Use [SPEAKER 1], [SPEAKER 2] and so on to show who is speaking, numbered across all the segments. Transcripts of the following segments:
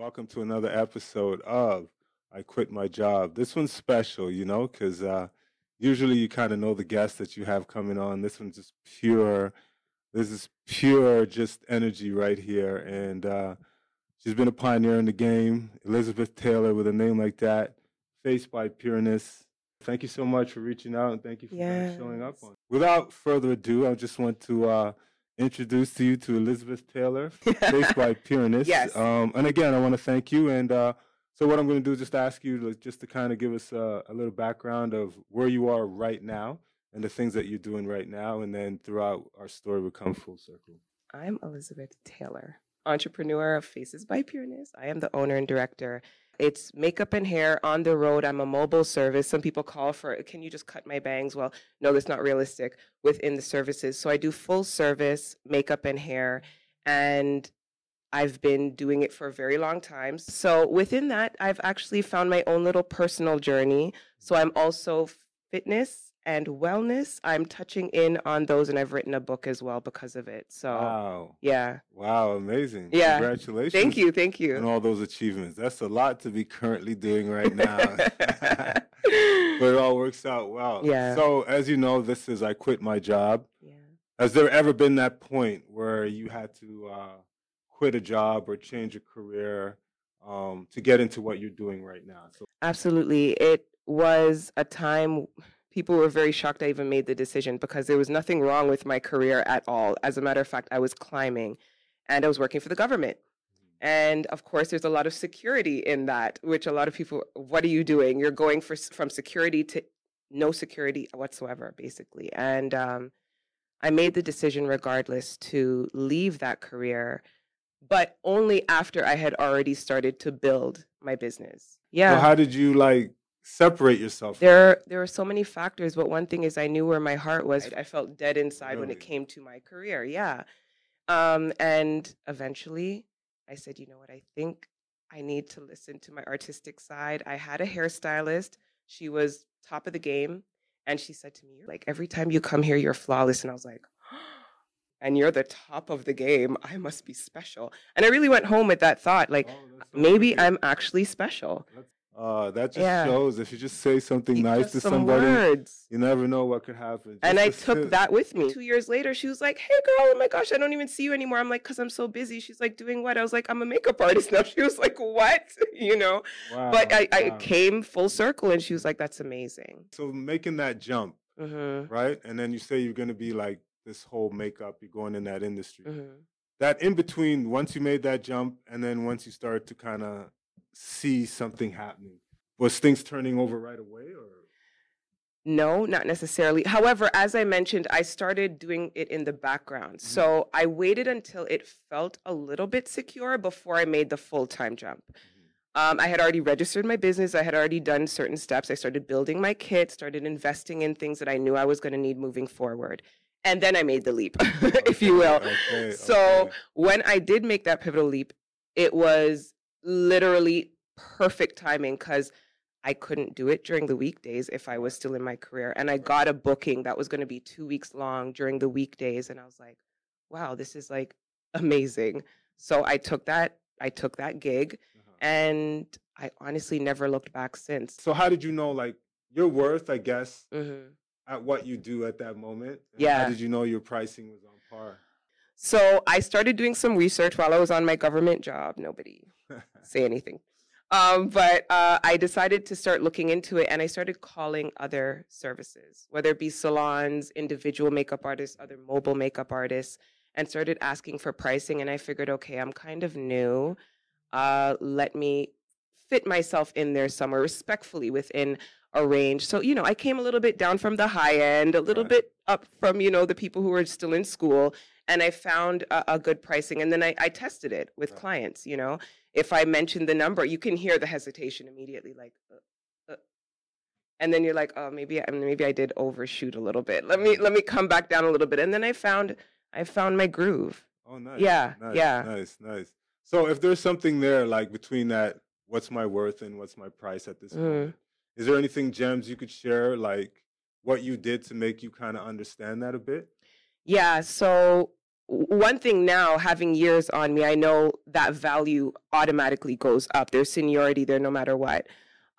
[SPEAKER 1] Welcome to another episode of I Quit My Job. This one's special, you know, because uh, usually you kind of know the guests that you have coming on. This one's just pure. This is pure, just energy right here. And uh, she's been a pioneer in the game. Elizabeth Taylor, with a name like that, Faces by Pureness. Thank you so much for reaching out and thank you for kinda showing up on. Without further ado, I just want to uh, introduce to you to Elizabeth Taylor, Faces by Pureness.
[SPEAKER 2] Yes.
[SPEAKER 1] Um, and again, I want to thank you. And uh, so, what I'm going to do is just ask you to, just to kind of give us a, a little background of where you are right now and the things that you're doing right now, and then throughout our story, we'll come full circle.
[SPEAKER 2] I'm Elizabeth Taylor, entrepreneur of Faces by Pureness. I am the owner and director. It's makeup and hair on the road. I'm a mobile service. Some people call for, can you just cut my bangs? Well, no, that's not realistic within the services. So I do full service makeup and hair, and I've been doing it for a very long time. So within that, I've actually found my own little personal journey. So I'm also fitness and wellness. I'm touching in on those, and I've written a book as well because of it. So
[SPEAKER 1] Wow.
[SPEAKER 2] yeah,
[SPEAKER 1] Wow, amazing.
[SPEAKER 2] Yeah.
[SPEAKER 1] Congratulations.
[SPEAKER 2] thank you, thank you, and
[SPEAKER 1] all those achievements. That's a lot to be currently doing right now. but it all works out well.
[SPEAKER 2] Yeah.
[SPEAKER 1] So, as you know, this is I quit my job.
[SPEAKER 2] yeah.
[SPEAKER 1] Has there ever been that point where you had to uh, quit a job or change a career um, to get into what you're doing right now? So,
[SPEAKER 2] Absolutely. It was a time people were very shocked I even made the decision because there was nothing wrong with my career at all. As a matter of fact, I was climbing and I was working for the government. And of course, there's a lot of security in that, which a lot of people, what are you doing? You're going for, from security to no security whatsoever, basically. And um, I made the decision, regardless, to leave that career, but only after I had already started to build my business. Yeah.
[SPEAKER 1] so how did you like separate yourself? from
[SPEAKER 2] There, there were so many factors, but one thing is I knew where my heart was. I felt dead inside when it came to my career. Yeah. Um, and eventually I said, you know what? I think I need to listen to my artistic side. I had a hairstylist. She was top of the game. And she said to me, like, every time you come here, you're flawless. And I was like, and you're the top of the game. I must be special. And I really went home with that thought, like,
[SPEAKER 1] Oh, so
[SPEAKER 2] maybe. I'm actually special.
[SPEAKER 1] That's- Uh, that just
[SPEAKER 2] Yeah.
[SPEAKER 1] shows if you just say something nice to
[SPEAKER 2] some
[SPEAKER 1] somebody,
[SPEAKER 2] words.
[SPEAKER 1] you never know what could happen.
[SPEAKER 2] And
[SPEAKER 1] Just
[SPEAKER 2] I
[SPEAKER 1] a
[SPEAKER 2] took that with me. Two years later, she was like, Hey, girl, oh my gosh, I don't even see you anymore. I'm like, Because I'm so busy. She's like, Doing what? I was like, I'm a makeup artist now. She was like, What? You know?
[SPEAKER 1] Wow,
[SPEAKER 2] But I, I came full circle and she was like, That's amazing.
[SPEAKER 1] So making that jump,
[SPEAKER 2] hmm
[SPEAKER 1] right? And then you say you're going to be like this whole makeup, you're going in that industry.
[SPEAKER 2] hmm
[SPEAKER 1] That in between, once you made that jump, and then once you start to kind of see something happening, was things turning over right away, or
[SPEAKER 2] No, not necessarily. However, as I mentioned, I started doing it in the background.
[SPEAKER 1] Mhm.
[SPEAKER 2] So I waited until it felt a little bit secure before I made the full time jump. Um, I had already registered my business. I had already done certain steps. I started building my kit, started investing in things that I knew I was going to need moving forward. And then I made the leap, if you will.
[SPEAKER 1] Okay, okay,
[SPEAKER 2] So
[SPEAKER 1] okay.
[SPEAKER 2] when I did make that pivotal leap, it was literally perfect timing because I couldn't do it during the weekdays if I was still in my career. And I got a booking that was going to be two weeks long during the weekdays. And I was like, wow, this is like amazing. So I took that, I took that gig
[SPEAKER 1] Uh-huh.
[SPEAKER 2] and I honestly never looked back since.
[SPEAKER 1] So how did you know like your worth? I guess
[SPEAKER 2] Mhm.
[SPEAKER 1] at what you do at that moment.
[SPEAKER 2] Yeah.
[SPEAKER 1] How did you know your pricing was on par?
[SPEAKER 2] So I started doing some research while I was on my government job. Nobody say anything. Um, but uh, I decided to start looking into it and I started calling other services, whether it be salons, individual makeup artists, other mobile makeup artists, and started asking for pricing. And I figured, okay, I'm kind of new. Uh, let me fit myself in there somewhere respectfully within a range. So, you know, I came a little bit down from the high end, a little
[SPEAKER 1] Right.
[SPEAKER 2] bit up from, you know, the people who are still in school. And I found a, a good pricing. And then I, I tested it with
[SPEAKER 1] Right.
[SPEAKER 2] clients, you know. If I mention the number, you can hear the hesitation immediately, like, uh, uh. and then you're like, oh, maybe I, maybe I did overshoot a little bit. Let me let me come back down a little bit. And then I found I found my groove.
[SPEAKER 1] Oh, nice.
[SPEAKER 2] Yeah,
[SPEAKER 1] nice,
[SPEAKER 2] yeah.
[SPEAKER 1] Nice, nice. So if there's something there, like between that, what's my worth and what's my price at this
[SPEAKER 2] Mhm.
[SPEAKER 1] moment? Is there anything gems you could share, like what you did to make you kind of understand that a bit?
[SPEAKER 2] Yeah. So one thing now, having years on me, I know that value automatically goes up. There's seniority there no matter what.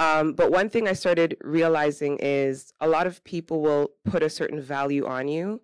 [SPEAKER 2] Um, but one thing I started realizing is a lot of people will put a certain value on you,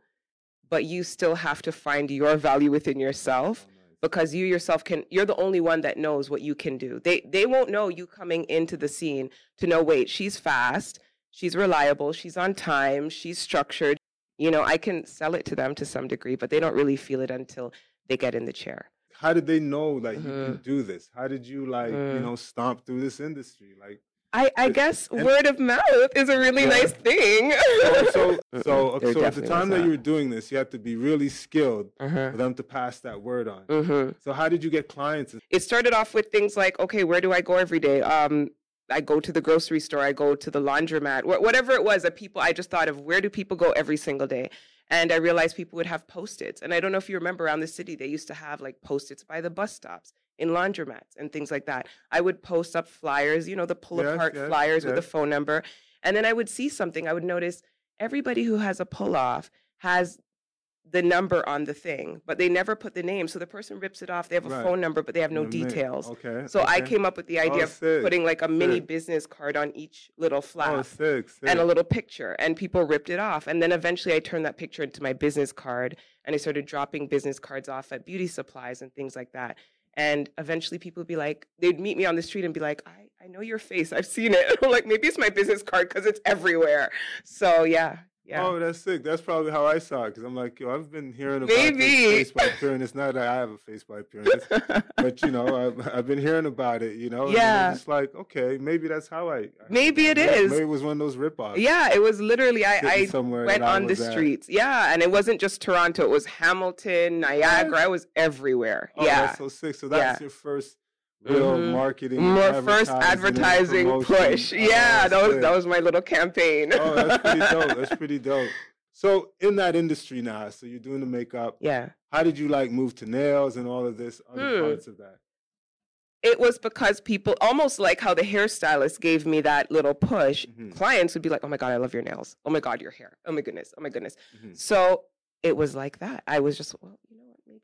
[SPEAKER 2] but you still have to find your value within yourself because you yourself can you're the only one that knows what you can do. They they won't know you coming into the scene to know wait, she's fast, she's reliable, she's on time, she's structured. You know, I can sell it to them to some degree, but they don't really feel it until they get in the chair.
[SPEAKER 1] How did they know that you can
[SPEAKER 2] Mhm.
[SPEAKER 1] do this? How did you like, you
[SPEAKER 2] Mm.
[SPEAKER 1] know, stomp through this industry? Like
[SPEAKER 2] I, I guess
[SPEAKER 1] and-
[SPEAKER 2] word of mouth is a really
[SPEAKER 1] Yeah.
[SPEAKER 2] nice thing.
[SPEAKER 1] so so so,
[SPEAKER 2] there
[SPEAKER 1] so at the time that you were doing this, you had to be really skilled
[SPEAKER 2] Uh-huh.
[SPEAKER 1] for them to pass that word on.
[SPEAKER 2] hmm
[SPEAKER 1] So how did you get clients?
[SPEAKER 2] It started off with things like, okay, where do I go every day? Um, I go to the grocery store, I go to the laundromat, wh- whatever it was that people, I just thought of where do people go every single day? And I realized people would have post-its. And I don't know if you remember around the city, they used to have like post-its by the bus stops in laundromats and things like that. I would post up flyers, you know, the pull apart
[SPEAKER 1] yes,
[SPEAKER 2] flyers with
[SPEAKER 1] yes.
[SPEAKER 2] the phone number. And then I would see something, I would notice everybody who has a pull off has the number on the thing, but they never put the name. So the person rips it off. They have a
[SPEAKER 1] Right.
[SPEAKER 2] phone number, but they have no details.
[SPEAKER 1] Okay.
[SPEAKER 2] So I
[SPEAKER 1] okay.
[SPEAKER 2] came up with the idea
[SPEAKER 1] Oh,
[SPEAKER 2] of
[SPEAKER 1] sick,
[SPEAKER 2] putting like a mini
[SPEAKER 1] sick.
[SPEAKER 2] business card on each little
[SPEAKER 1] Oh,
[SPEAKER 2] flap
[SPEAKER 1] sick, sick.
[SPEAKER 2] and a little picture, and people ripped it off. And then eventually I turned that picture into my business card and I started dropping business cards off at beauty supplies and things like that. And eventually people would be like, they'd meet me on the street and be like, I, I know your face. I've seen it. I'm like, maybe it's my business card because it's everywhere. So yeah, yeah.
[SPEAKER 1] Oh, that's sick. That's probably how I saw it because I'm like, yo, I've been hearing about
[SPEAKER 2] Maybe.
[SPEAKER 1] this face by Pureness. Not that I have a face by Pureness, but you know, I've, I've been hearing about it. You know,
[SPEAKER 2] Yeah.
[SPEAKER 1] I'm like, okay, maybe that's how I.
[SPEAKER 2] Maybe it
[SPEAKER 1] maybe,
[SPEAKER 2] is.
[SPEAKER 1] Maybe it was one of those ripoffs.
[SPEAKER 2] yeah, it was literally, I, I
[SPEAKER 1] somewhere
[SPEAKER 2] went
[SPEAKER 1] I
[SPEAKER 2] on the
[SPEAKER 1] was at.
[SPEAKER 2] streets. Yeah, and it wasn't just Toronto; it was Hamilton, Niagara. I was everywhere.
[SPEAKER 1] Oh,
[SPEAKER 2] yeah,
[SPEAKER 1] that's so sick. So that's
[SPEAKER 2] Yeah.
[SPEAKER 1] your first real
[SPEAKER 2] Mhm.
[SPEAKER 1] marketing,
[SPEAKER 2] more first advertising push.
[SPEAKER 1] Oh,
[SPEAKER 2] yeah,
[SPEAKER 1] that's
[SPEAKER 2] that was
[SPEAKER 1] sick.
[SPEAKER 2] that was my little campaign.
[SPEAKER 1] oh, that's pretty dope. That's pretty dope. So in that industry now, so you're doing the makeup.
[SPEAKER 2] yeah,
[SPEAKER 1] How did you like move to nails and all of this other
[SPEAKER 2] Hmm.
[SPEAKER 1] parts of that?
[SPEAKER 2] it was because people almost like how the hairstylist gave me that little push.
[SPEAKER 1] Mhm.
[SPEAKER 2] Clients would be like, "Oh my god, I love your nails. Oh my god, your hair. Oh my goodness. Oh my goodness."
[SPEAKER 1] Mhm.
[SPEAKER 2] So it was like that. I was just, well, you know what, maybe,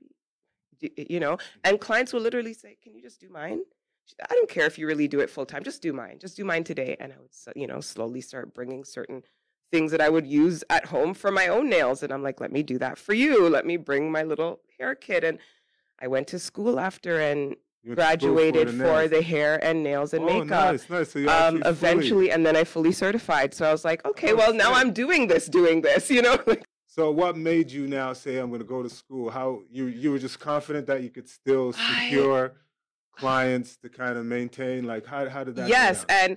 [SPEAKER 2] d- you know, and clients will literally say, "Can you just do mine?" I don't care if you really do it full time. Just do mine. Just do mine today. And I would, you know, slowly start bringing certain things that I would use at home for my own nails. And I'm like, let me do that for you. Let me bring my little hair kit. And I went to school after and
[SPEAKER 1] You went to school
[SPEAKER 2] graduated
[SPEAKER 1] the
[SPEAKER 2] for the hair and nails and
[SPEAKER 1] oh,
[SPEAKER 2] makeup
[SPEAKER 1] nice, nice. So
[SPEAKER 2] um,
[SPEAKER 1] actually fully-
[SPEAKER 2] eventually, and then I fully certified. So I was like, okay,
[SPEAKER 1] Oh,
[SPEAKER 2] well, now. I'm doing this, doing this, you know?
[SPEAKER 1] So what made you now say I'm going to go to school? How you you were just confident that you could still
[SPEAKER 2] I-
[SPEAKER 1] secure clients to kind of maintain? Like how how did that?
[SPEAKER 2] yes, and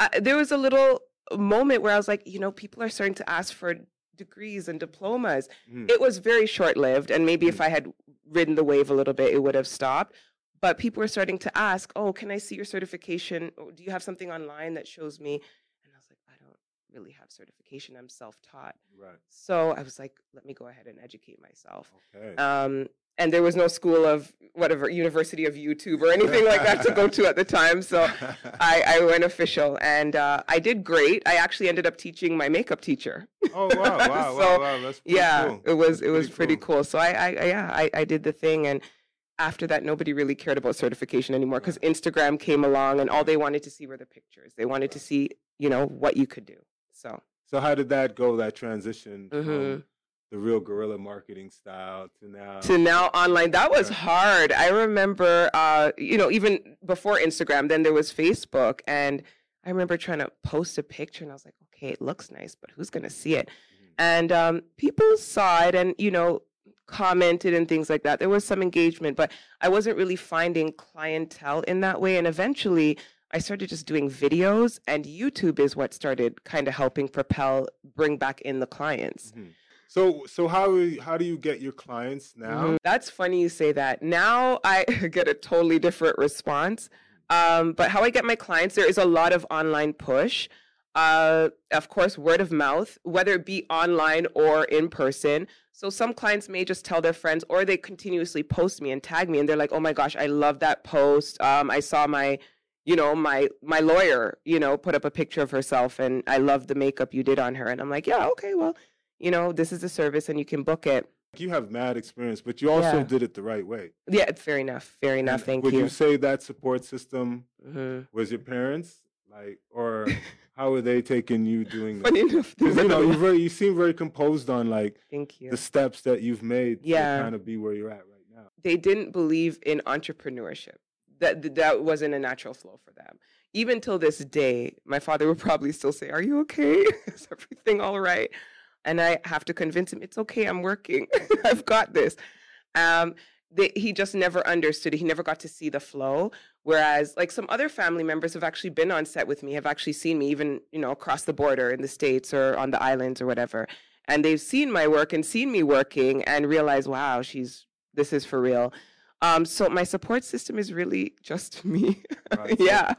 [SPEAKER 2] uh, there was a little moment where I was like, you know, people are starting to ask for degrees and diplomas.
[SPEAKER 1] Mhm.
[SPEAKER 2] It was very short lived, and maybe if I had ridden the wave a little bit, it would have stopped. But people were starting to ask, "Oh, can I see your certification? Or Do you have something online that shows me?" And I was like, "I don't really have certification. I'm self-taught."
[SPEAKER 1] right.
[SPEAKER 2] So I was like, "Let me go ahead and educate myself."
[SPEAKER 1] Okay.
[SPEAKER 2] Um, and there was no school of whatever University of YouTube or anything like that to go to at the time. So I, I went official and uh, I did great. I actually ended up teaching my makeup teacher.
[SPEAKER 1] oh wow wow wow
[SPEAKER 2] so,
[SPEAKER 1] wow that's pretty
[SPEAKER 2] yeah,
[SPEAKER 1] cool.
[SPEAKER 2] it was
[SPEAKER 1] That's
[SPEAKER 2] it was pretty cool. So I, I I- yeah I, I did the thing and after that nobody really cared about certification anymore because Instagram came along and all they wanted to see were the pictures. They wanted to see you know what you could do. So
[SPEAKER 1] So how did that go? That transition
[SPEAKER 2] Mhm.
[SPEAKER 1] from the real guerrilla marketing style to now?
[SPEAKER 2] to now online that was hard i remember uh you know even before instagram then there was facebook and i remember trying to post a picture and i was like okay it looks nice but who's going to see it
[SPEAKER 1] Mhm.
[SPEAKER 2] and um people saw it and you know commented and things like that there was some engagement but i wasn't really finding clientele in that way and eventually i started just doing videos and youtube is what started kind of helping propel bring back in the clients
[SPEAKER 1] Mhm. So so how how do you get your clients now?
[SPEAKER 2] Mhm. That's funny you say that. Now I get a totally different response. Um, but how I get my clients, there is a lot of online push. Uh, of course, word of mouth, whether it be online or in person. So some clients may just tell their friends, or they continuously post me and tag me, and they're like, "Oh my gosh, I love that post. Um, I saw my, you know, my my lawyer, you know, put up a picture of herself, and I love the makeup you did on her." And I'm like, "Yeah, okay, well, you know, this is a service, and you can book it."
[SPEAKER 1] You have mad experience, but you also
[SPEAKER 2] Yeah.
[SPEAKER 1] did it the right way.
[SPEAKER 2] Yeah, fair enough. Fair enough.
[SPEAKER 1] And
[SPEAKER 2] Thank
[SPEAKER 1] would
[SPEAKER 2] you.
[SPEAKER 1] Would you say that support system
[SPEAKER 2] Mhm.
[SPEAKER 1] was your parents, like, or how were they taking you doing that?
[SPEAKER 2] Funny enough, they
[SPEAKER 1] Because
[SPEAKER 2] were
[SPEAKER 1] you know you very you seem very composed on like
[SPEAKER 2] Thank you.
[SPEAKER 1] the steps that you've made
[SPEAKER 2] Yeah.
[SPEAKER 1] to kind of be where you're at right now.
[SPEAKER 2] they didn't believe in entrepreneurship. That that wasn't a natural flow for them. Even till this day, my father would probably still say, "Are you okay? Is everything all right?" And I have to convince him, "It's okay. I'm working. I've got this." Um, they, he just never understood. it. He never got to see the flow. Whereas, like some other family members have actually been on set with me, have actually seen me, even you know, across the border in the states or on the islands or whatever, and they've seen my work and seen me working and realized, "Wow, she's this is for real." Um, so my support system is really just me.
[SPEAKER 1] Right,
[SPEAKER 2] yeah.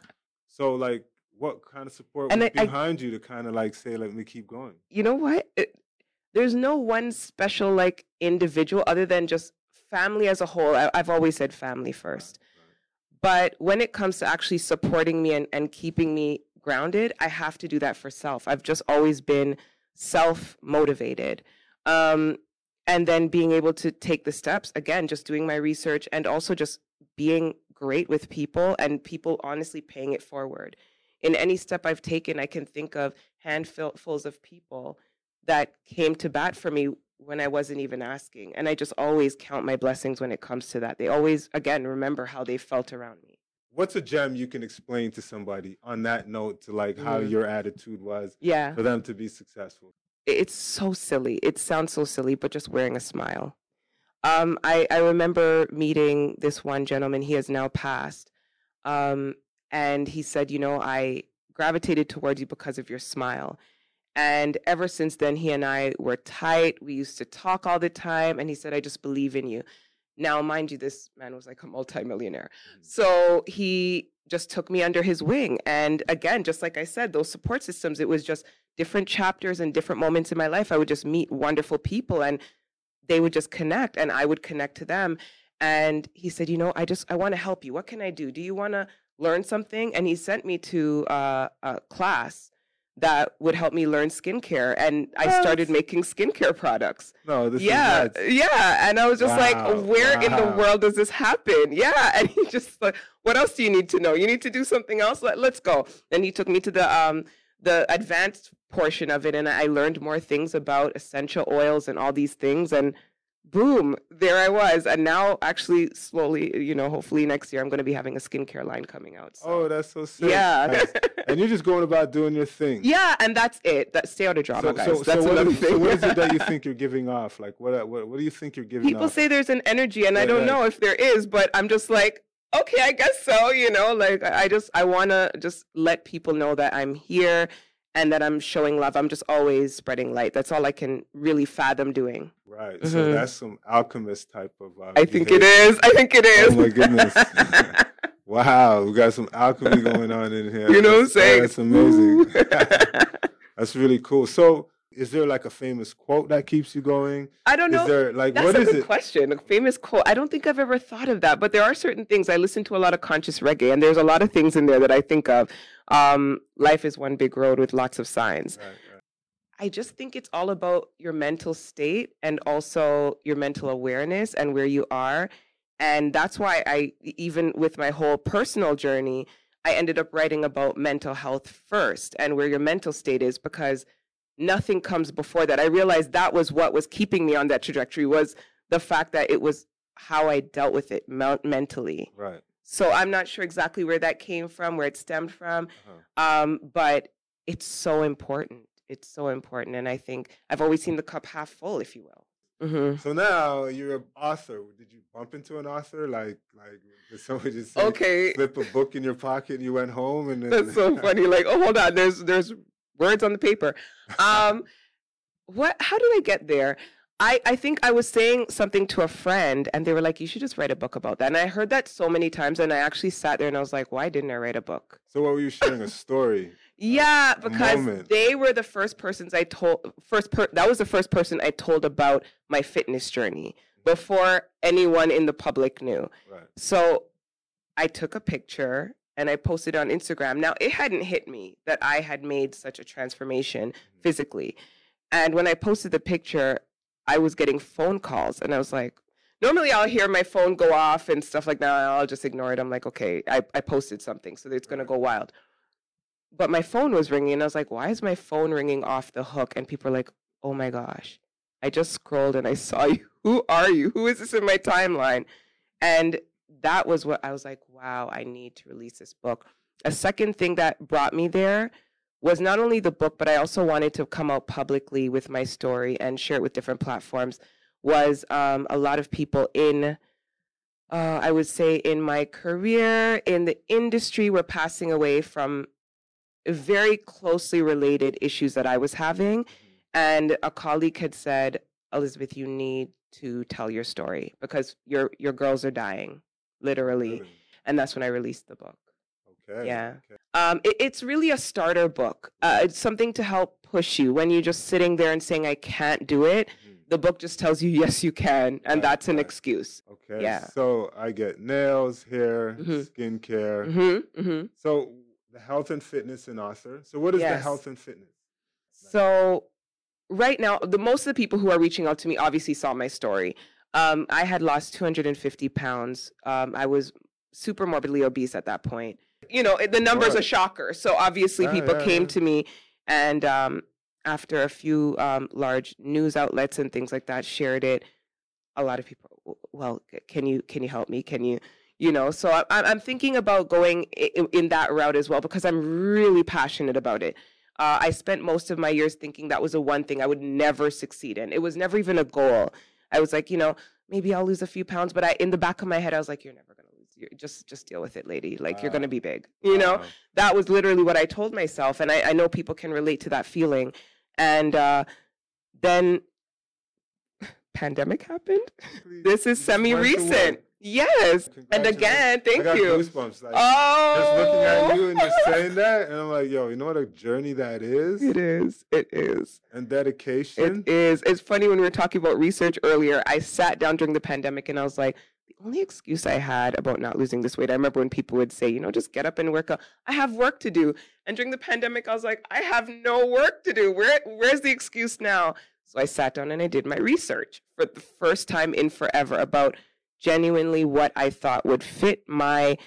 [SPEAKER 1] So like, what kind of support
[SPEAKER 2] And
[SPEAKER 1] was
[SPEAKER 2] I- I-
[SPEAKER 1] behind you to kind of like say, let me keep going?
[SPEAKER 2] You know what? It, there's no one special like individual other than just family as a whole. I, I've always said family first. But when it comes to actually supporting me and, and keeping me grounded, I have to do that for self. I've just always been self motivated. Um, and then being able to take the steps, again, just doing my research and also just being great with people and people honestly paying it forward. In any step I've taken, I can think of handfuls of people that came to bat for me when I wasn't even asking. And I just always count my blessings when it comes to that. They always, again, remember how they felt around me.
[SPEAKER 1] What's a gem you can explain to somebody on that note to like how
[SPEAKER 2] Mhm.
[SPEAKER 1] your attitude was
[SPEAKER 2] Yeah.
[SPEAKER 1] for them to be successful?
[SPEAKER 2] It- it's so silly. It sounds so silly, but just wearing a smile. Um, I, I remember meeting this one gentleman, he has now passed. Um, and he said, You know, I gravitated towards you because of your smile. And ever since then, he and I were tight. We used to talk all the time. And he said, I just believe in you. Now, mind you, this man was like a multimillionaire.
[SPEAKER 1] Mhm.
[SPEAKER 2] So he just took me under his wing. And again, just like I said, those support systems, it was just different chapters and different moments in my life. I would just meet wonderful people and they would just connect and I would connect to them. And he said, You know, I just, I want to help you. What can I do? Do you want to learn something? And he sent me to uh, a class that would help me learn skincare. And I started making skincare products
[SPEAKER 1] No, this
[SPEAKER 2] yeah,
[SPEAKER 1] is
[SPEAKER 2] yeah. And I was just
[SPEAKER 1] Wow,
[SPEAKER 2] like, where in the world does this happen? Yeah. And he just like, what else do you need to know? You need to do something else? Let, let's go. And he took me to the um the advanced portion of it and I learned more things about essential oils and all these things and boom, there I was. And now actually slowly, you know, hopefully next year I'm gonna be having a skincare line coming out. So.
[SPEAKER 1] Oh, that's so sick.
[SPEAKER 2] yeah.
[SPEAKER 1] Nice. and you're just going about doing your thing.
[SPEAKER 2] yeah, and that's it. That stay out of drama,
[SPEAKER 1] So,
[SPEAKER 2] guys.
[SPEAKER 1] so, so,
[SPEAKER 2] that's
[SPEAKER 1] what
[SPEAKER 2] another
[SPEAKER 1] is,
[SPEAKER 2] thing.
[SPEAKER 1] so what is it that you think you're giving off? Like, what, what, what do you think you're giving
[SPEAKER 2] people
[SPEAKER 1] off?
[SPEAKER 2] say there's an energy and i don't know if there is but i'm just like okay i guess so you know like i I just i want to just let people know that i'm here and that i'm showing love i'm just always spreading light that's all i can really fathom doing
[SPEAKER 1] Right. So
[SPEAKER 2] Mhm.
[SPEAKER 1] that's some alchemist type of. Uh,
[SPEAKER 2] i think it
[SPEAKER 1] behavior.
[SPEAKER 2] is i think it is
[SPEAKER 1] Oh my goodness. Wow, we got some alchemy going on in here.
[SPEAKER 2] you know what i'm saying
[SPEAKER 1] That's amazing. That's really cool. So, is there like a famous quote that keeps you going?
[SPEAKER 2] i don't know
[SPEAKER 1] Is there like
[SPEAKER 2] That's
[SPEAKER 1] what
[SPEAKER 2] a
[SPEAKER 1] is
[SPEAKER 2] good
[SPEAKER 1] it?
[SPEAKER 2] question. A famous quote. I don't think I've ever thought of that, but there are certain things. I listen to a lot of conscious reggae, and there's a lot of things in there that I think of. Um, life is one big road with lots of signs.
[SPEAKER 1] Right, right.
[SPEAKER 2] I just think it's all about your mental state and also your mental awareness and where you are. And that's why I, even with my whole personal journey, I ended up writing about mental health first and where your mental state is because nothing comes before that. I realized that was what was keeping me on that trajectory was the fact that it was how I dealt with it mentally.
[SPEAKER 1] Right.
[SPEAKER 2] So I'm not sure exactly where that came from, where it stemmed from,
[SPEAKER 1] Uh-huh.
[SPEAKER 2] um, but it's so important. It's so important, and I think I've always seen the cup half full, if you will. hmm
[SPEAKER 1] So now you're an author. Did you bump into an author? Like, like did somebody just say,
[SPEAKER 2] Okay,
[SPEAKER 1] slip a book in your pocket and you went home and then
[SPEAKER 2] that's so funny. Like, oh, hold on, there's there's words on the paper. Um, what? How did I get there? I, I think I was saying something to a friend, and they were like, "You should just write a book about that." And I heard that so many times, and I actually sat there and I was like, "Why didn't I write a book?"
[SPEAKER 1] So what were you sharing a story?
[SPEAKER 2] Yeah,
[SPEAKER 1] a
[SPEAKER 2] because
[SPEAKER 1] moment.
[SPEAKER 2] they were the first persons I told first per, that was the first person I told about my fitness journey before anyone in the public knew.
[SPEAKER 1] Right.
[SPEAKER 2] So I took a picture and I posted it on Instagram. Now it hadn't hit me that I had made such a transformation mm-hmm. physically. And when I posted the picture, I was getting phone calls, and I was like, normally I'll hear my phone go off and stuff like that. I'll just ignore it. I'm like, okay, I, I posted something, so it's gonna go wild. But my phone was ringing, and I was like, why is my phone ringing off the hook? And people are like, oh my gosh, I just scrolled and I saw you. Who are you? Who is this in my timeline? And that was what I was like, wow, I need to release this book. A second thing that brought me there was not only the book, but I also wanted to come out publicly with my story and share it with different platforms. Was um, a lot of people in, uh, I would say, in my career, in the industry, were passing away from very closely related issues that I was having. And a colleague had said, Elizabeth, you need to tell your story because your your girls are dying, literally. And that's when I released the book.
[SPEAKER 1] Okay.
[SPEAKER 2] Yeah.
[SPEAKER 1] okay.
[SPEAKER 2] Um, it, it's really a starter book. Uh, it's something to help push you when you're just sitting there and saying, I can't do it.
[SPEAKER 1] Mhm.
[SPEAKER 2] The book just tells you, yes, you can. And
[SPEAKER 1] Right,
[SPEAKER 2] that's an
[SPEAKER 1] right.
[SPEAKER 2] excuse.
[SPEAKER 1] Okay.
[SPEAKER 2] Yeah.
[SPEAKER 1] So I get nails, hair,
[SPEAKER 2] Mhm.
[SPEAKER 1] skincare.
[SPEAKER 2] hmm hmm
[SPEAKER 1] So the health and fitness and author. So what is the health and fitness?
[SPEAKER 2] So, right now, the most of the people who are reaching out to me obviously saw my story. Um, I had lost 250 pounds. Um, I was super morbidly obese at that point. You know, it- the number's a
[SPEAKER 1] Right.
[SPEAKER 2] shocker. So obviously,
[SPEAKER 1] Yeah,
[SPEAKER 2] people
[SPEAKER 1] yeah,
[SPEAKER 2] came
[SPEAKER 1] yeah.
[SPEAKER 2] to me, and um, after a few um, large news outlets and things like that shared it, a lot of people, well, can you can you help me? Can you? You know, so I, I'm I'm thinking about going i- i- in that route as well because I'm really passionate about it. Uh, I spent most of my years thinking that was the one thing I would never succeed in. It was never even a goal. I was like, you know, maybe I'll lose a few pounds, but I, in the back of my head, I was like, you're never gonna lose. You're, just, just deal with it, lady. Like you're gonna be big. You know,
[SPEAKER 1] Wow.
[SPEAKER 2] that was literally what I told myself, and I, I know people can relate to that feeling. And uh, then, pandemic happened.
[SPEAKER 1] Please,
[SPEAKER 2] This is
[SPEAKER 1] you just went to
[SPEAKER 2] semi-recent.
[SPEAKER 1] work.
[SPEAKER 2] Yes, and again, thank
[SPEAKER 1] I got
[SPEAKER 2] you.
[SPEAKER 1] goosebumps. Like,
[SPEAKER 2] Oh,
[SPEAKER 1] just looking at oh. you and you're saying that, and I'm like, yo, you know what a journey that is,
[SPEAKER 2] It is. It is.
[SPEAKER 1] and dedication.
[SPEAKER 2] is. It's funny when we were talking about research earlier. I sat down during the pandemic and I was like, the only excuse I had about not losing this weight, I remember when people would say, you know, just get up and work out. I have work to do. And during the pandemic, I was like, I have no work to do. Where, where's the excuse now? So I sat down and I did my research for the first time in forever about genuinely what I thought would fit my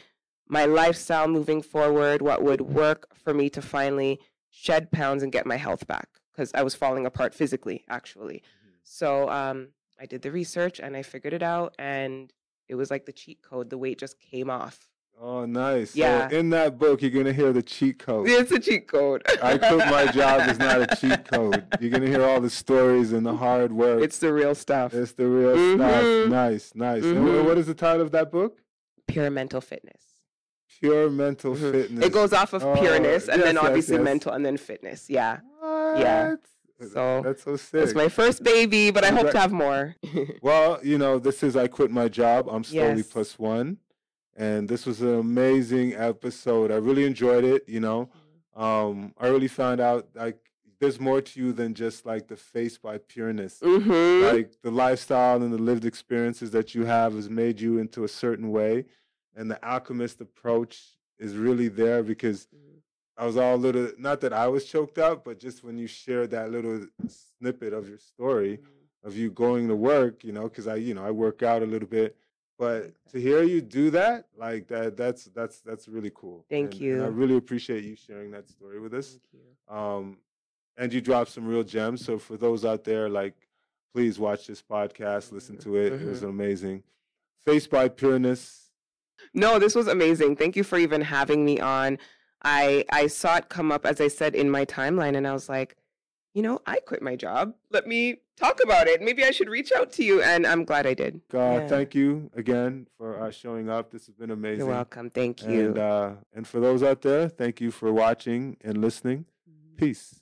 [SPEAKER 2] my lifestyle moving forward, what would work for me to finally shed pounds and get my health back because I was falling apart physically, actually. So um, I did the research and I figured it out, and it was like the cheat code. The weight just came off.
[SPEAKER 1] Oh, nice.
[SPEAKER 2] Yeah.
[SPEAKER 1] So in that book, you're gonna hear the cheat code.
[SPEAKER 2] It's a cheat code.
[SPEAKER 1] I quit my job is not a cheat code. You're gonna hear all the stories and the hard work.
[SPEAKER 2] It's the real stuff.
[SPEAKER 1] It's the real
[SPEAKER 2] Mhm.
[SPEAKER 1] stuff. Nice, nice. And wh-
[SPEAKER 2] Mhm.
[SPEAKER 1] what is the title of that book?
[SPEAKER 2] Pure mental fitness.
[SPEAKER 1] Pure mental
[SPEAKER 2] Mhm.
[SPEAKER 1] fitness.
[SPEAKER 2] It goes off of
[SPEAKER 1] Oh,
[SPEAKER 2] pureness and
[SPEAKER 1] yes,
[SPEAKER 2] then obviously
[SPEAKER 1] yes.
[SPEAKER 2] mental and then fitness. Yeah.
[SPEAKER 1] What? Yeah.
[SPEAKER 2] So,
[SPEAKER 1] that's so sick.
[SPEAKER 2] It's my first baby, but I hope to have more.
[SPEAKER 1] Well, you know, this is I quit my job. I'm slowly
[SPEAKER 2] Yes.
[SPEAKER 1] plus one, and this was an amazing episode. I really enjoyed it. You know, um, I really found out like there's more to you than just like the face by pureness.
[SPEAKER 2] hmm
[SPEAKER 1] Like the lifestyle and the lived experiences that you have has made you into a certain way, and the alchemist approach is really there because I was all a little not that I was choked up, but just when you shared that little snippet of your story of you going to work, you know, because I, you know, I work out a little bit. But to hear you do that, like that, that's that's that's really cool.
[SPEAKER 2] Thank
[SPEAKER 1] And- and I really appreciate you sharing that story with us.
[SPEAKER 2] Thank you.
[SPEAKER 1] Um, and you dropped some real gems. So for those out there, like, please watch this podcast, listen
[SPEAKER 2] Mhm,
[SPEAKER 1] to it. It was
[SPEAKER 2] mhm.
[SPEAKER 1] amazing. Face by Pureness.
[SPEAKER 2] No, this was amazing. Thank you for even having me on. I I saw it come up as I said in my timeline, and I was like, you know, I quit my job. Let me talk about it. Maybe I should reach out to you, and I'm glad I did.
[SPEAKER 1] Uh,
[SPEAKER 2] Yeah.
[SPEAKER 1] Thank you again for uh, showing up. This has been amazing.
[SPEAKER 2] You're welcome. Thank you.
[SPEAKER 1] And uh, and for those out there, thank you for watching and listening.
[SPEAKER 2] Mhm.
[SPEAKER 1] Peace.